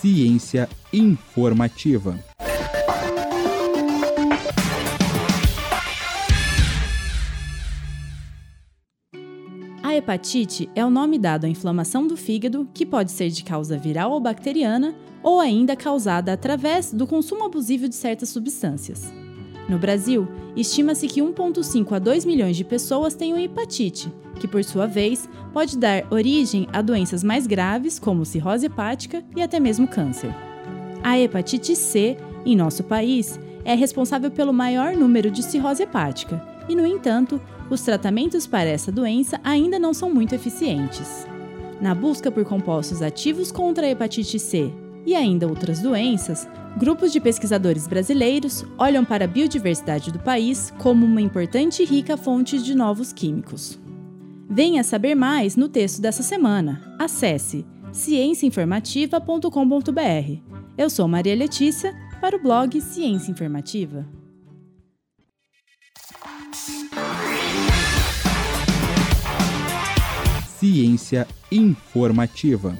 Ciência informativa. A hepatite é o nome dado à inflamação do fígado, que pode ser de causa viral ou bacteriana, ou ainda causada através do consumo abusivo de certas substâncias. No Brasil, estima-se que 1,5 a 2 milhões de pessoas tenham hepatite, que por sua vez pode dar origem a doenças mais graves, como cirrose hepática e até mesmo câncer. A hepatite C, em nosso país, é responsável pelo maior número de cirrose hepática, e, no entanto, os tratamentos para essa doença ainda não são muito eficientes. Na busca por compostos ativos contra a hepatite C e ainda outras doenças, grupos de pesquisadores brasileiros olham para a biodiversidade do país como uma importante e rica fonte de novos químicos. Venha saber mais no texto dessa semana. Acesse cienciainformativa.com.br. Eu sou Maria Letícia para o blog Ciência Informativa. Ciência informativa.